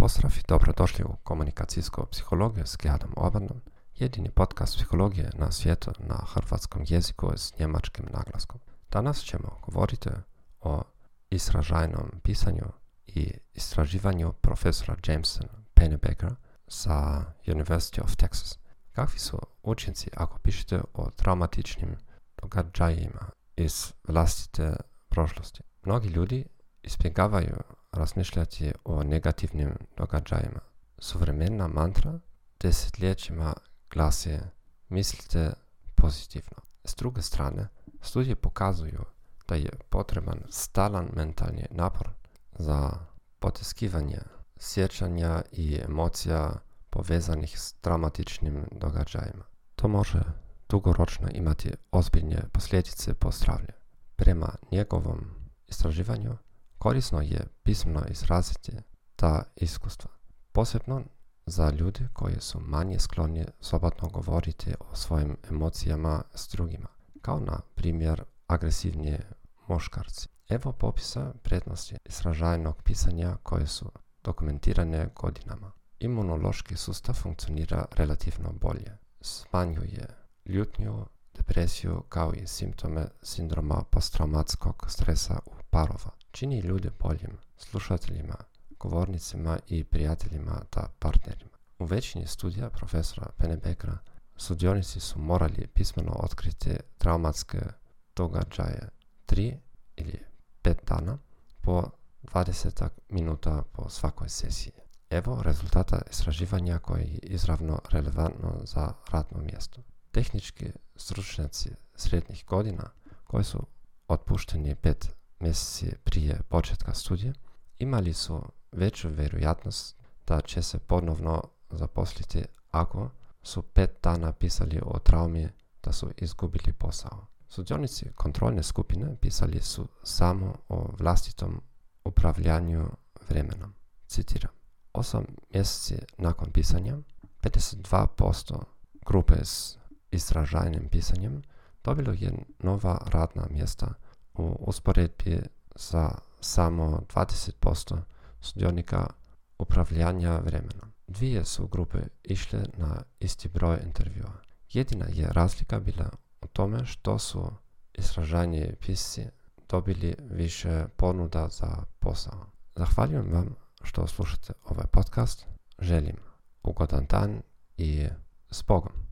Pozdrav i dobrodošli u komunikacijsku psihologiju s Gljadom Obanom, jedini podcast psihologije na svijetu na hrvatskom jeziku s njemačkim naglaskom. Danas ćemo govoriti o istražajnom pisanju i istraživanju profesora Jamesa Pennebaker sa University of Texas. Kakvi su učinci ako pišete o traumatičnim događajima iz vlastite prošlosti? Mnogi ljudi izbjegavaju razmišljati o negativnim događajima. Suvremena mantra desetljećima glasi mislite pozitivno. S druge strane, studije pokazuju da je potreban stalan mentalni napor za potiskivanje sjećanja i emocija povezanih s dramatičnim događajima. To može dugoročno imati ozbiljne posljedice po zdravlje. Prema njegovom istraživanju korisno je pismeno izraziti ta iskustva. Posebno za ljude koji su manje skloni slobodno govoriti o svojim emocijama s drugima, kao na primjer agresivnije muškarci. Evo popisa prednosti izražajnog pisanja koje su dokumentirane godinama. Imunološki sustav funkcionira relativno bolje. Smanjuje ljutnju, depresiju kao i simptome sindroma posttraumatskog stresa u parova. Čini ljude boljim slušateljima, govornicima i prijateljima da partnerima. U većini studija profesora Penebekra sudionici su morali pismeno otkriti traumatske događaje tri ili pet dana po 20 minuta po svakoj sesiji. Evo rezultata istraživanja koje je izravno relevantno za radno mjesto. Tehnički stručnjaci srednjih godina koji su otpušteni pet mjeseci prije početka studija imali su veću vjerojatnost da će se ponovno zaposliti ako su pet dana pisali o traumi da su izgubili posao. Sudionici kontrolne skupine pisali su samo o vlastitom upravljanju vremenom. Citiram. Osam mjeseci nakon pisanja, 52% grupe s istražajnim pisanjem dobilo je nova radna mjesta u usporedbi sa samo 20% sudionika upravljanja vremenom. Dvije su grupe išle na isti broj intervjua. Jedina je razlika bila u tome što su istražanje pisci dobili više ponuda za posao. Zahvaljujem vam što slušate ovaj podcast. Želim ugodan dan i s Bogom.